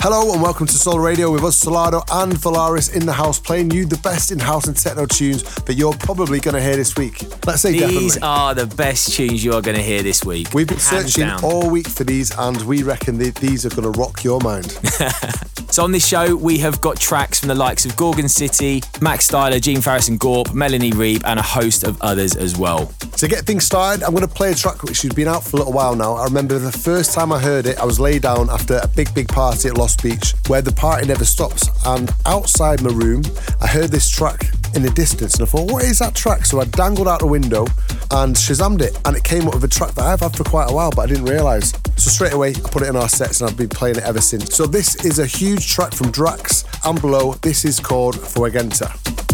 Hello and welcome to Soul Radio with us, Solardo and Volaris in the house, playing you the best in house and techno tunes that you're probably going to hear this week. Let's say These definitely. are the best tunes you are going to hear this week. We've been Hands searching down. all week for these, and we reckon that these are going to rock your mind. So on this show, we have got tracks from the likes of Gorgon City, Max Styler, Gene Farris and GAWP, Melanie Reeb, and a host of others as well. to get things started, I'm going to play a track which has been out for a little while now. I remember the first time I heard it, I was laid down after a big, big party at Lost Beach where the party never stops. And outside my room, I heard this track in the distance, and I thought, what is that track? So I dangled out the window and Shazammed it, and it came up with a track that I've had for quite a while, but I didn't realise. So straight away, I put it in our sets, and I've been playing it ever since. So this is a huge track from Draxx and Below. This is called Foguenta.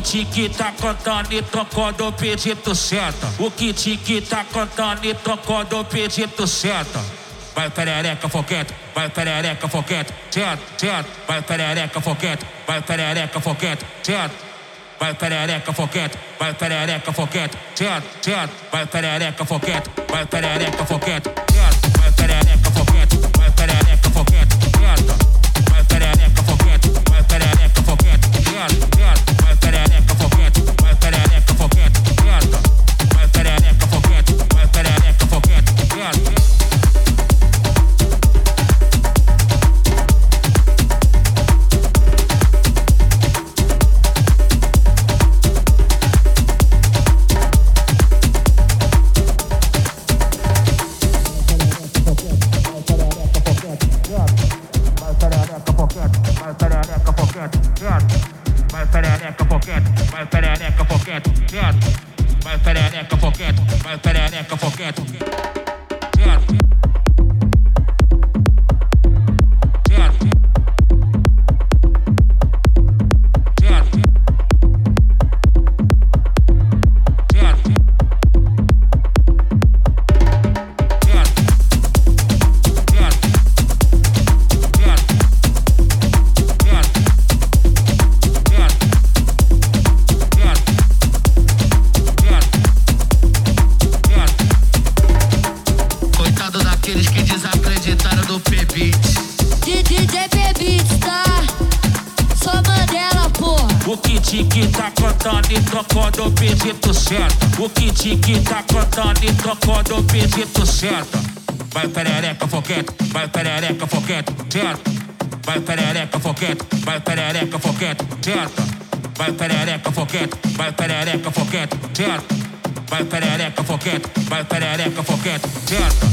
Kit que tá cantando e tocando o pedido senta. O kit que tá cantando e tocando o pedido senta. Vai perereca foguete, vai perereca foguete, senta, senta. Vai perereca foguete, vai perereca foguete, senta. Vai perereca foguete, vai perereca foguete, senta, senta. Vai perereca foguete, vai perereca foguete, kit que tá cantando e tocando o pedido senta. O kit que tá cantando e tocando o pedido senta. Vai perereca foguete, vai perereca foguete, senta. Vai perereca foguete, vai perereca foguete, senta. Vai perereca foguete, vai perereca foguete, senta. Vai perereca foguete, vai perereca foguete, senta.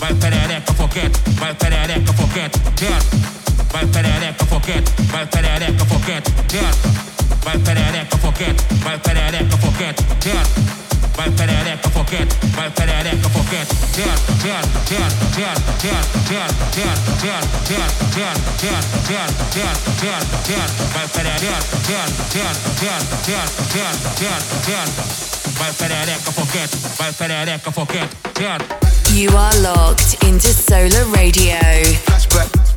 Vai perereca foguete, vai perereca foguete, senta. Vai perereca foguete, vai perereca foguete, senta. You are locked into Sola Radio. Flashback.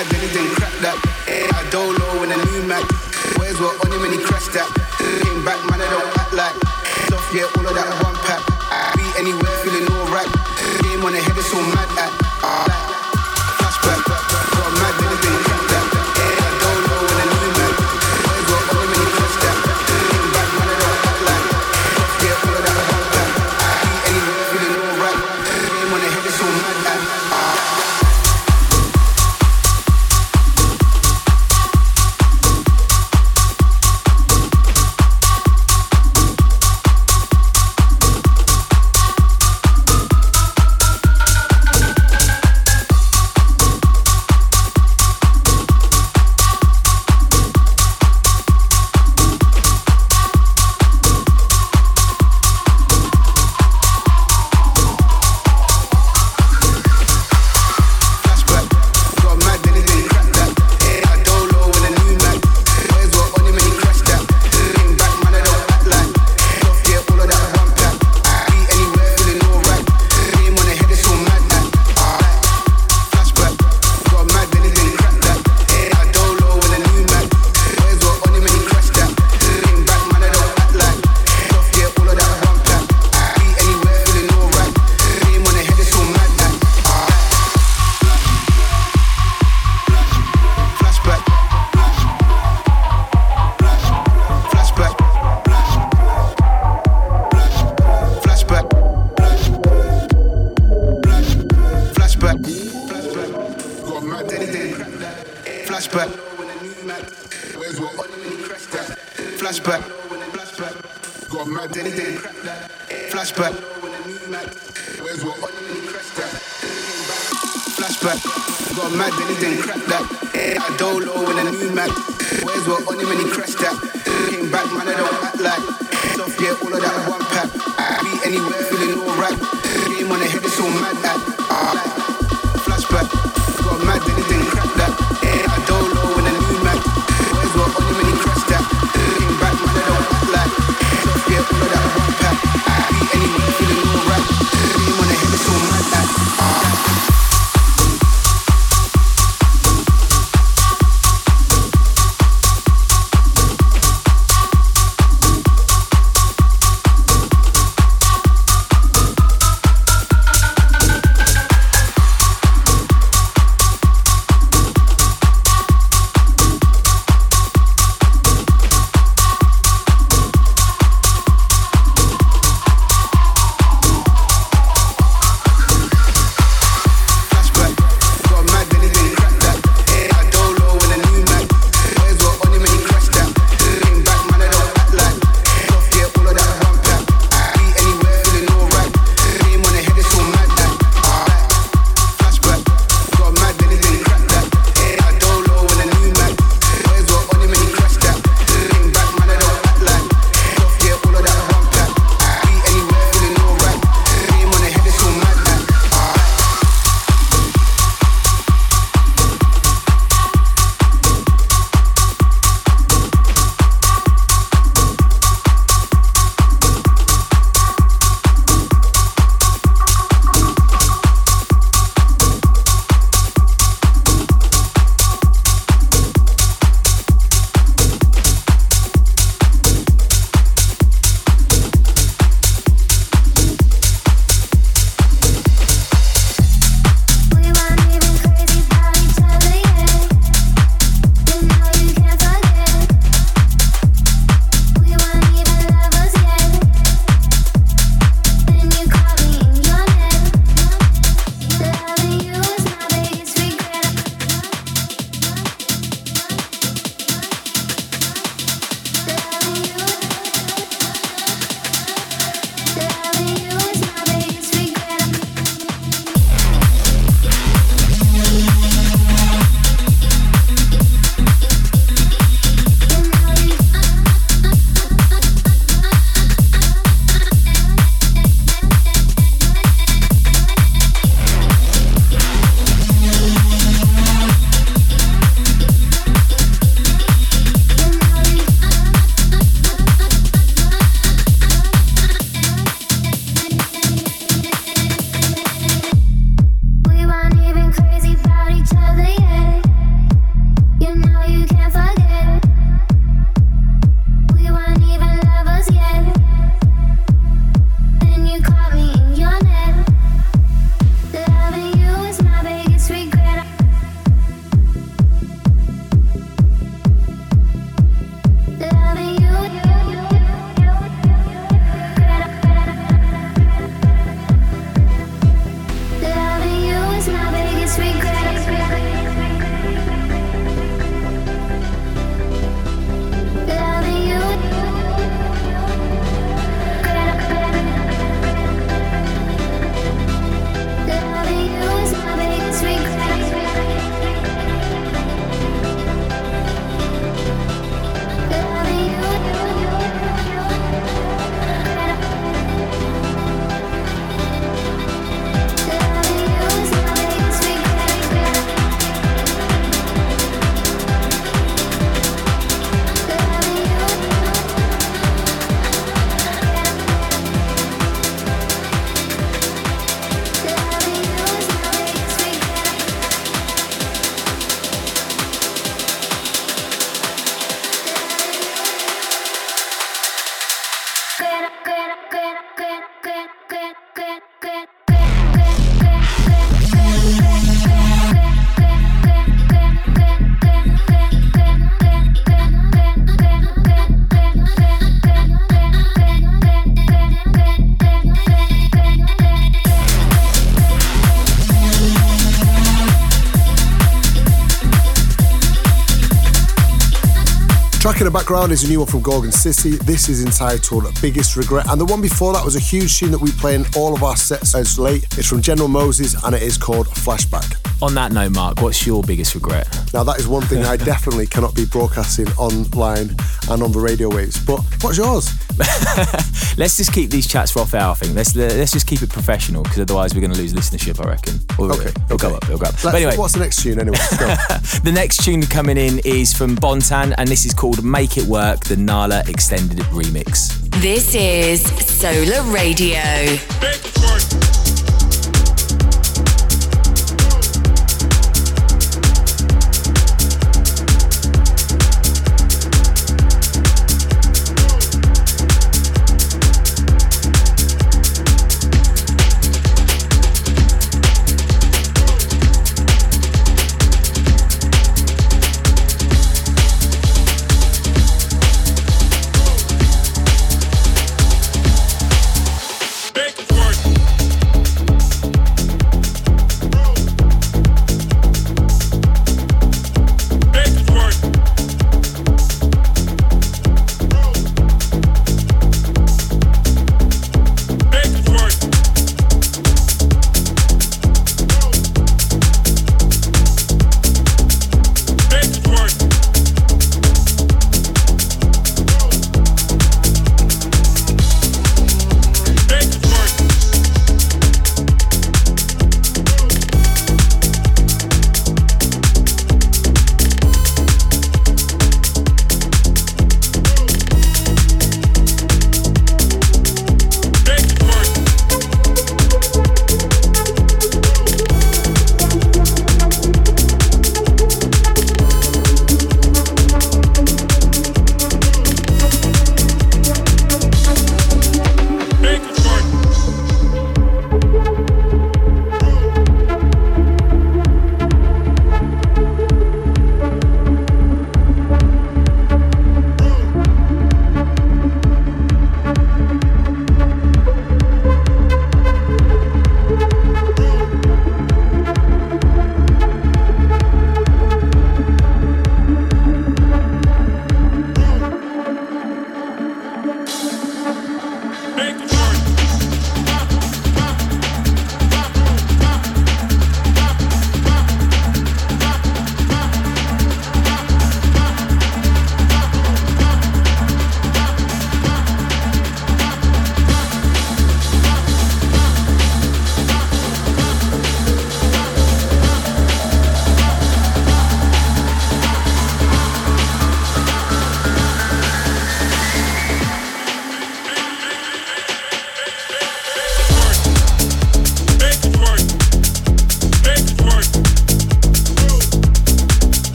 mad, then he didn't crack that. I dolo in a new Mac. Boys were on him and he so mad at the background is a new one from Gorgon City. This is entitled Biggest Regret. And the one before that was a huge tune that we play in all of our sets as late. It's from General Moses and it is called Flashback. On that note, Mark, what's your biggest regret? Now, that is one thing I definitely cannot be broadcasting online and on the radio waves. But what's yours? Let's just keep these chats for off air, I think. Let's, let's just keep it professional because otherwise we're going to lose listenership, I reckon. Or Okay, It'll go up, it'll go up. Let's- But anyway, What's the next tune anyway? Go. the next tune coming in is from Bontan and this is called Make It Work, the Nala Extended Remix. This is Sola Radio. Make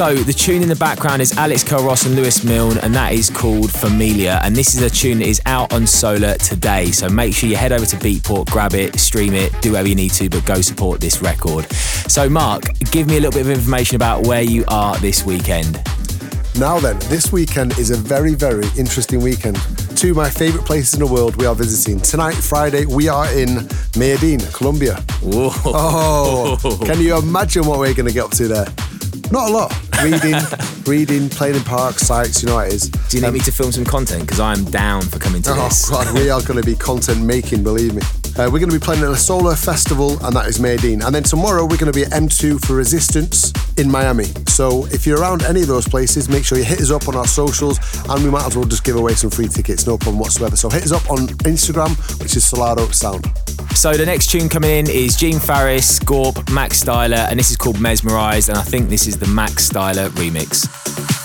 So the tune in the background is Alex Culross and Louis Millne, and that is called Familia. And this is a tune that is out on Sola today. So make sure you head over to Beatport, grab it, stream it, do whatever you need to, but go support this record. So Mark, give me a little bit of information about where you are this weekend. Now then, this weekend is a very, very interesting weekend. Two of my favourite places in the world we are visiting. Tonight, Friday, we are in Medellin, Colombia. Whoa. Oh, can you imagine what we're going to get up to there? Not a lot. Reading, reading, playing in parks, sites, you know it is. Do you need Um, me to film some content? Because I'm down for coming to Oh this. God, we are going to be content making, believe me. Uh, we're going to be playing at a solar festival, and that is Medellin. And then tomorrow we're going to be at M2 for Resistance in Miami. So if you're around any of those places, make sure you hit us up on our socials, and we might as well just give away some free tickets, no problem whatsoever. So hit us up on Instagram, which is Solardo Sound. So the next tune coming in is Gene Farris, GAWP, Max Styler, and this is called Mesmerized, and I think this is the Max Styler remix.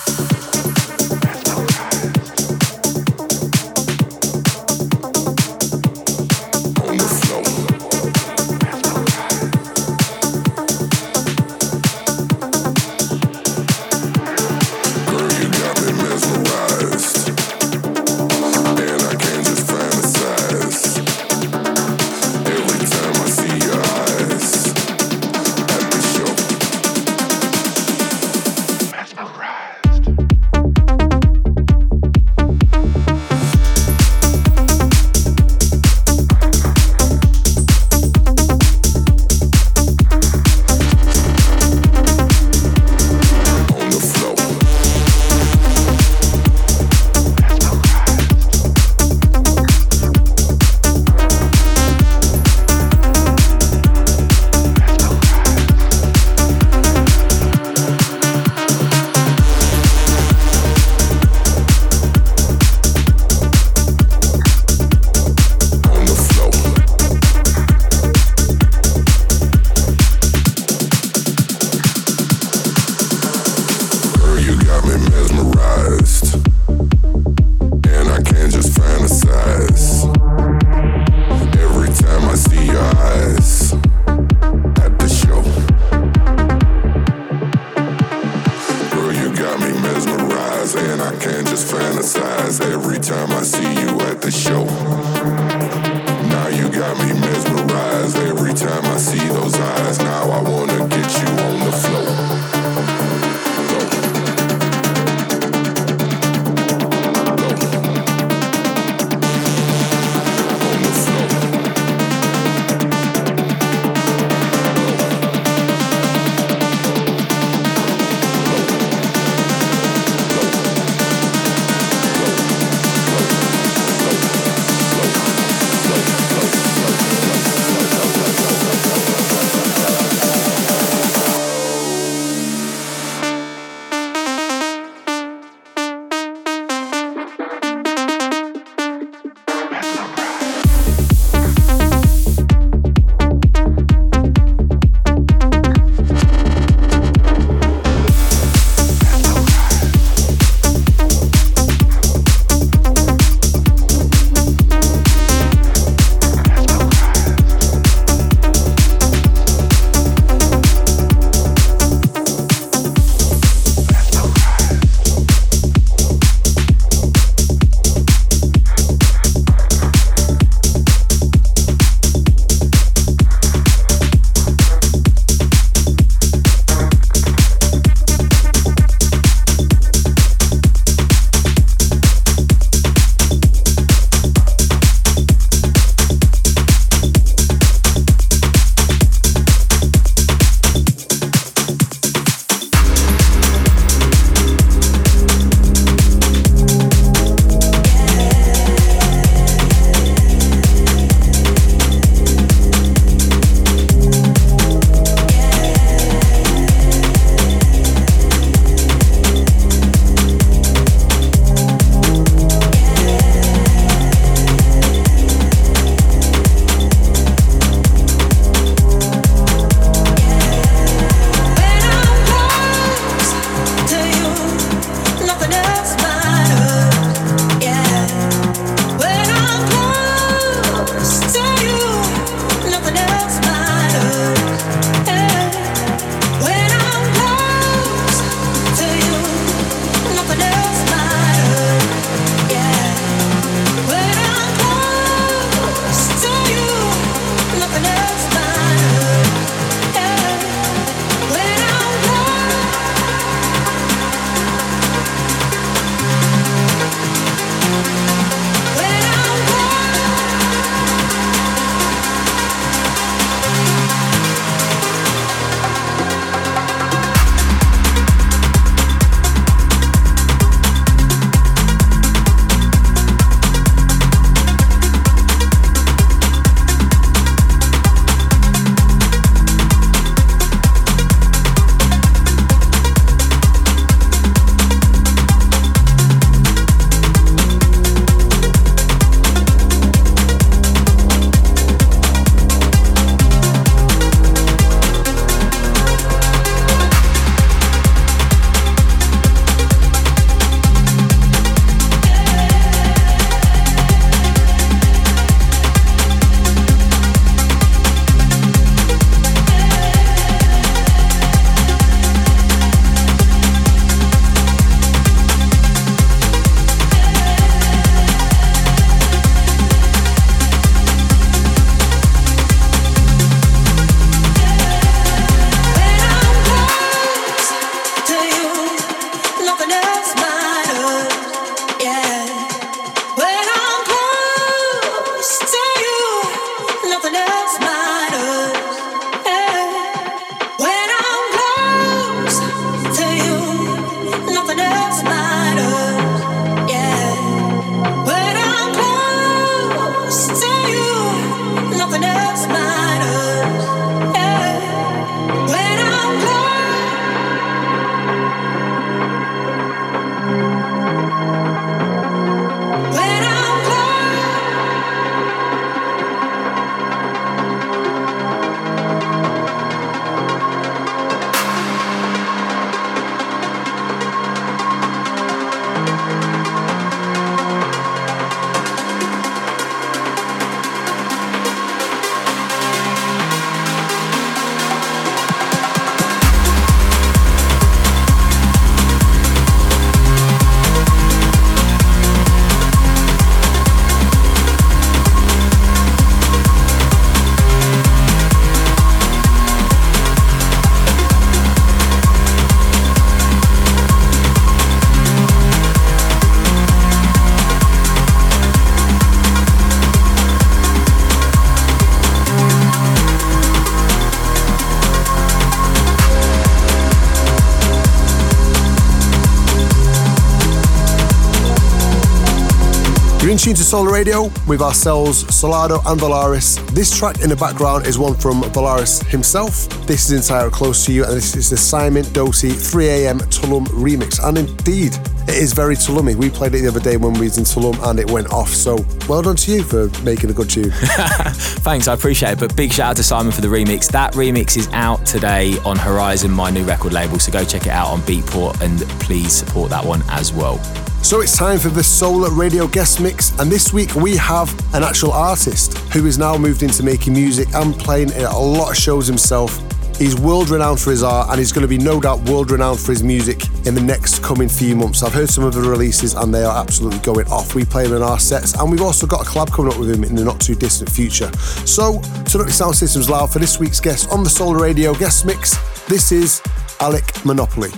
You're tune to Sola Radio with ourselves, Solardo and Volaris. This track in the background is one from Volaris himself. This is entirely Close to You, and this is the Simon Doty 3am Tulum remix. And indeed, it is very Tulummy. We played it the other day when we was in Tulum and it went off. So well done to you for making a good tune. Thanks, I appreciate it. But big shout out to Simon for the remix. That remix is out today on HORIZN, my new record label. So go check it out on Beatport and please support that one as well. So it's time for the Sola Radio guest mix, and this week we have an actual artist who has now moved into making music and playing a lot of shows himself. He's world renowned for his art and he's going to be no doubt world renowned for his music in the next coming few months. I've heard some of the releases and they are absolutely going off. We play them in our sets and we've also got a collab coming up with him in the not too distant future. So, turn up your sound systems loud for this week's guest on the Sola Radio guest mix. This is Alec Monopoly.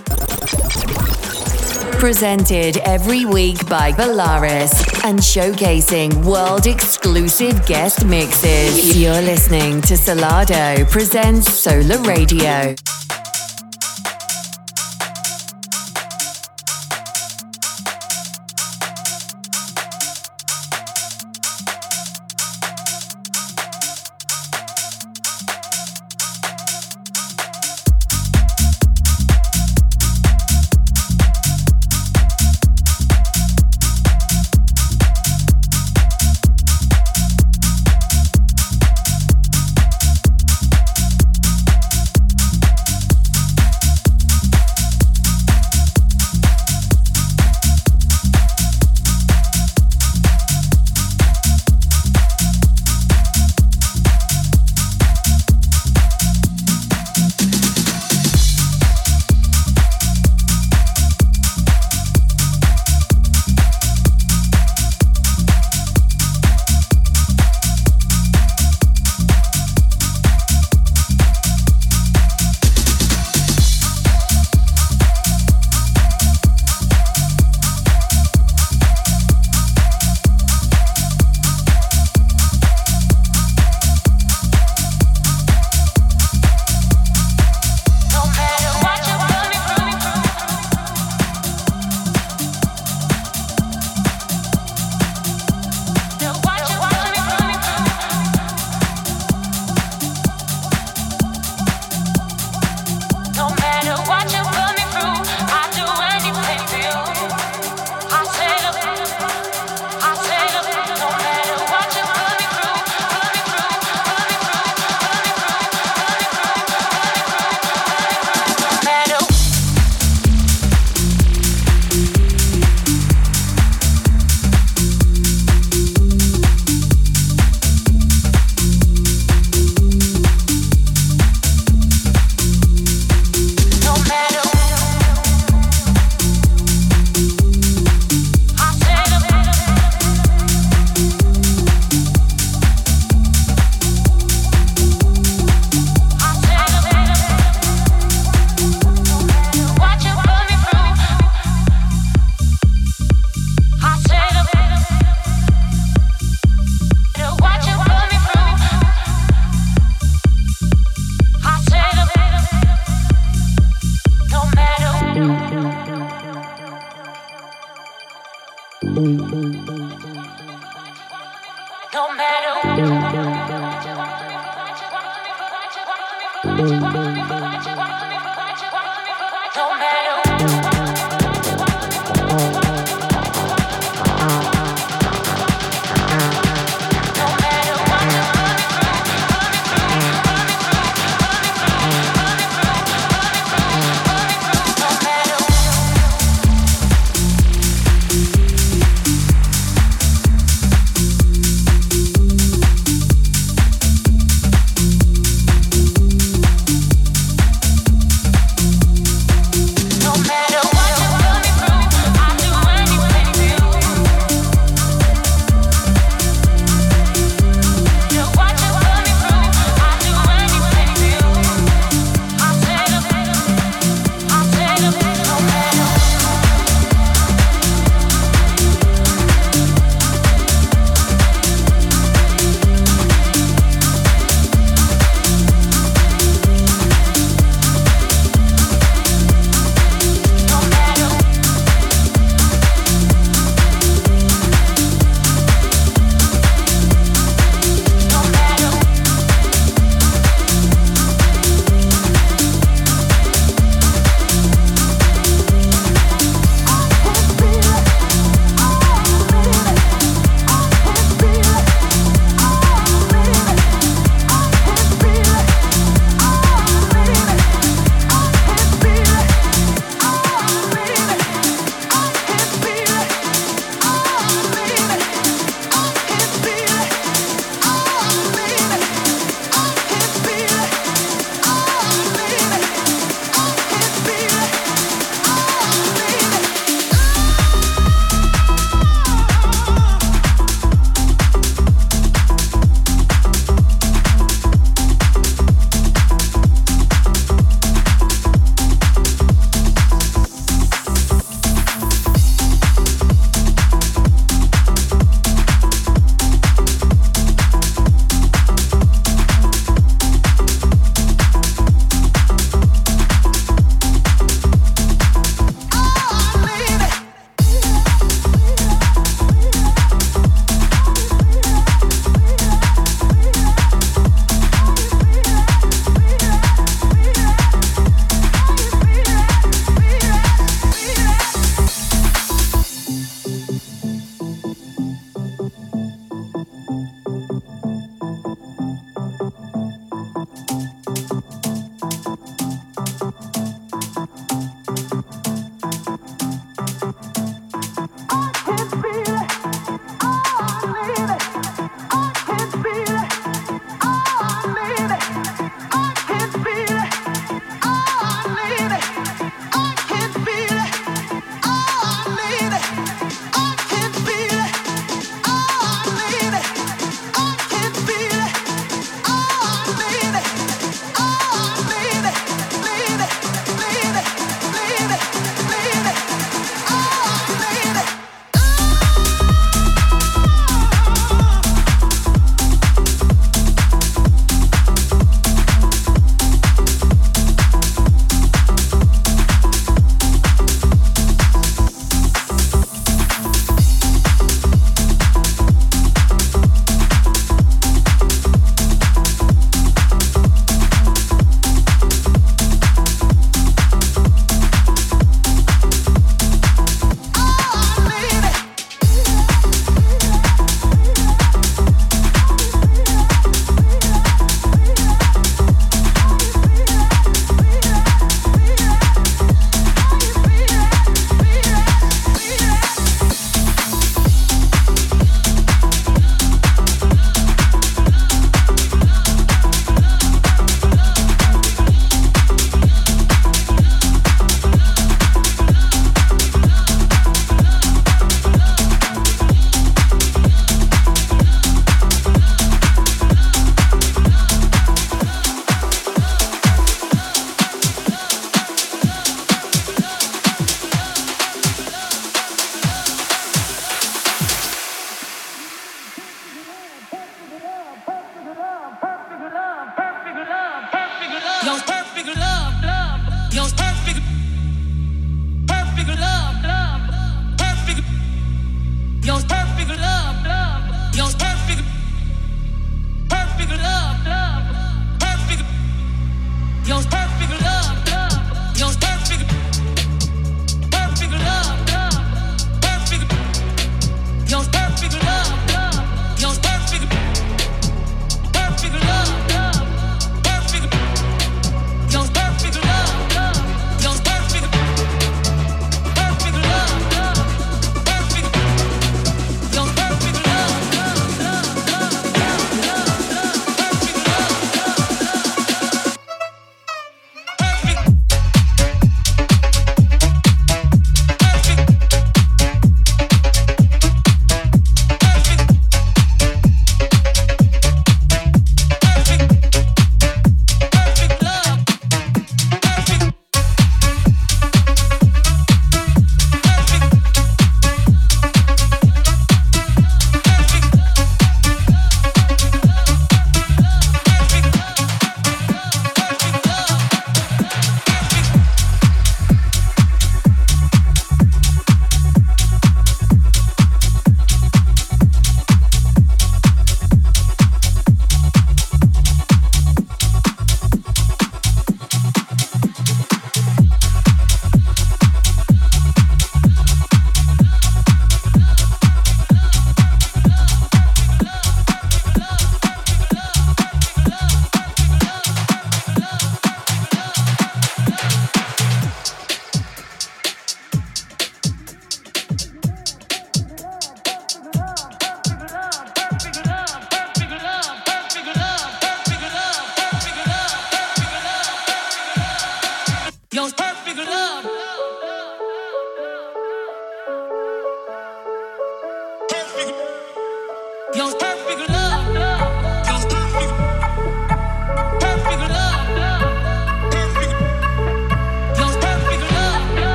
Presented every week by Volaris and showcasing world exclusive guest mixes. You're listening to Solardo presents Sola Radio.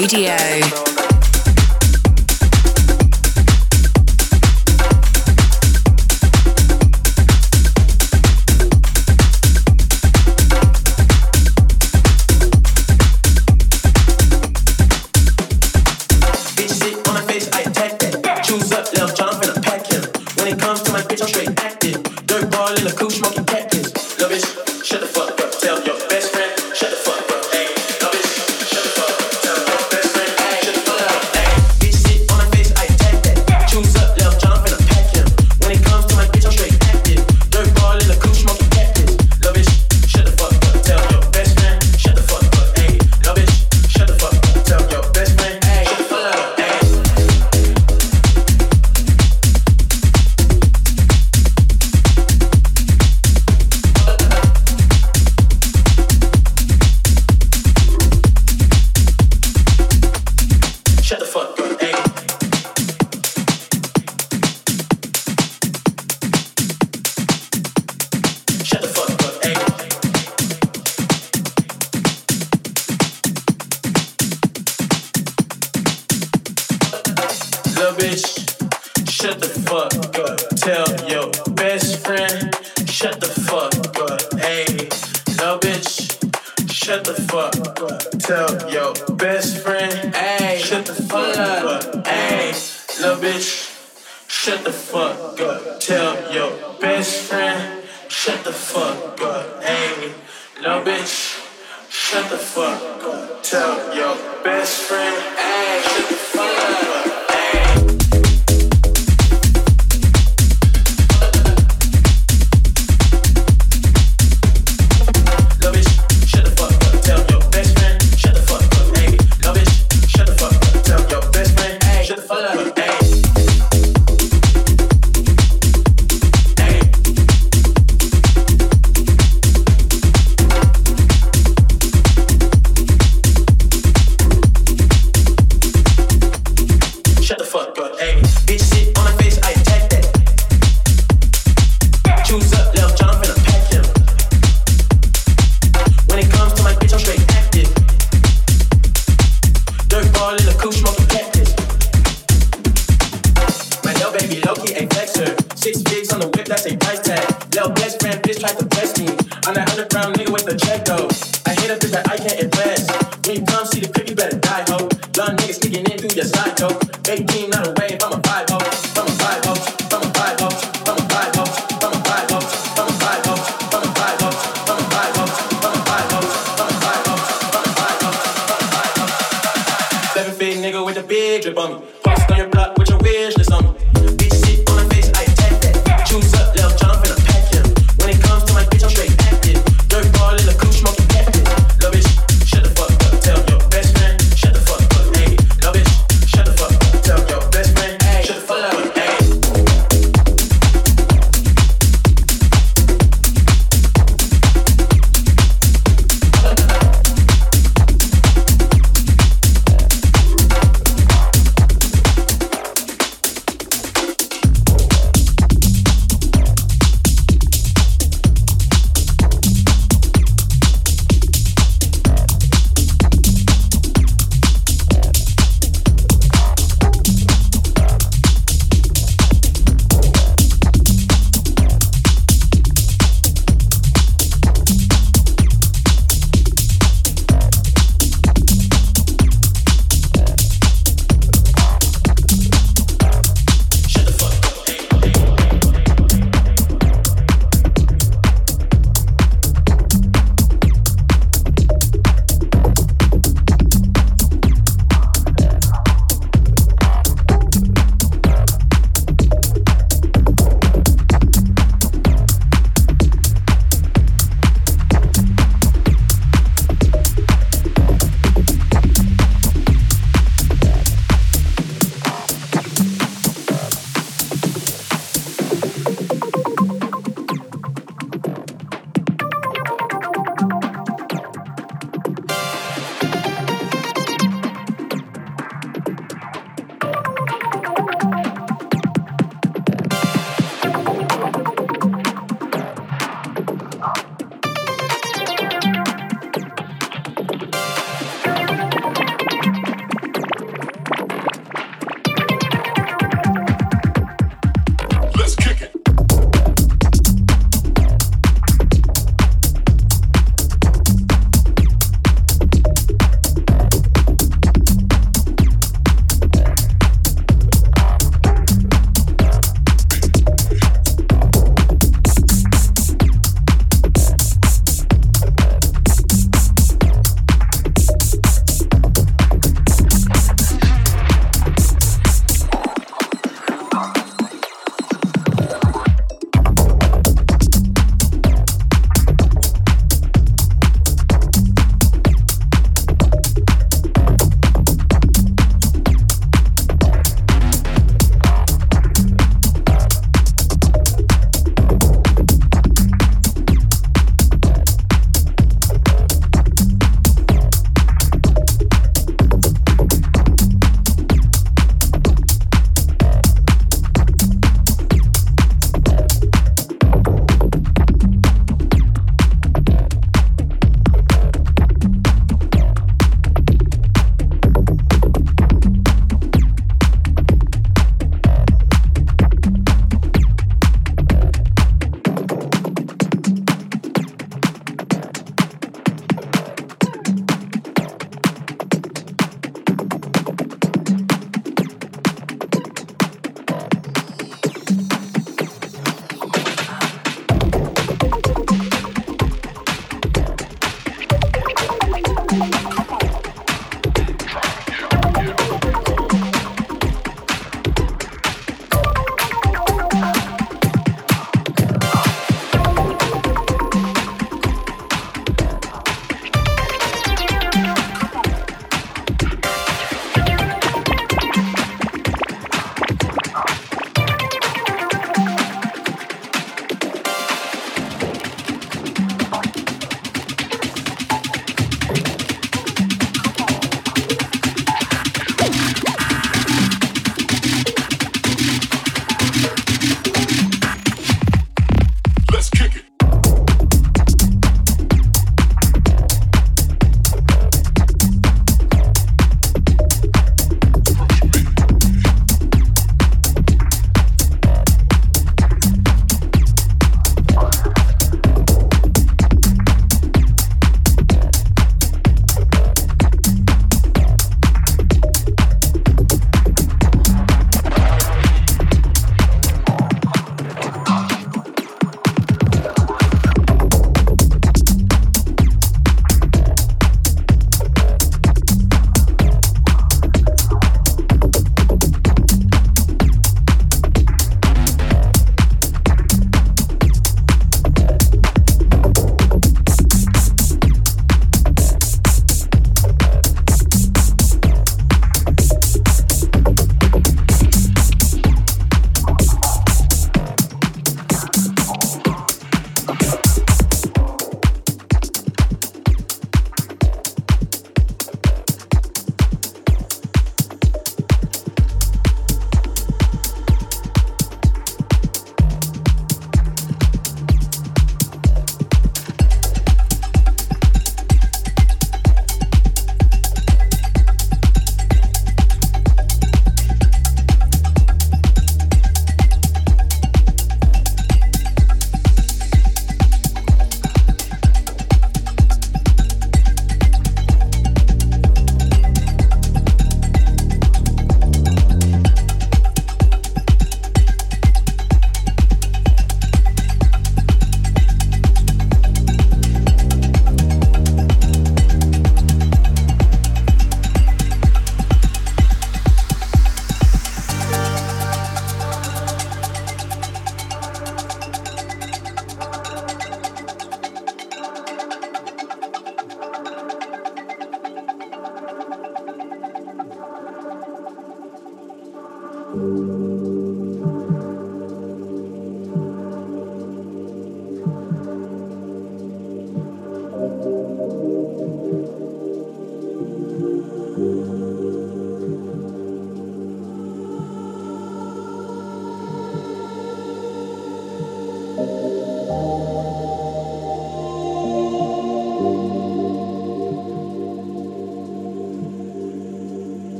Radio.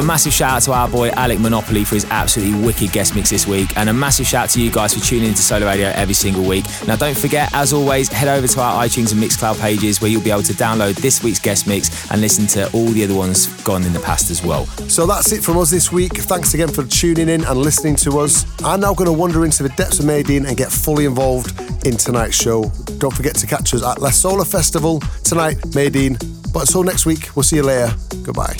A massive shout out to our boy Alec Monopoly for his absolutely wicked guest mix this week, and a massive shout out to you guys for tuning into Sola Radio every single week. Now don't forget, as always, head over to our iTunes and Mixcloud pages where you'll be able to download this week's guest mix and listen to all the other ones gone in the past as well. So that's it from us this week. Thanks again for tuning in and listening to us. I'm now going to wander into the depths of Nadine and get fully involved in tonight's show. Don't forget to catch us at La Solar Festival tonight, Nadine. But until next week, we'll see you later. Goodbye.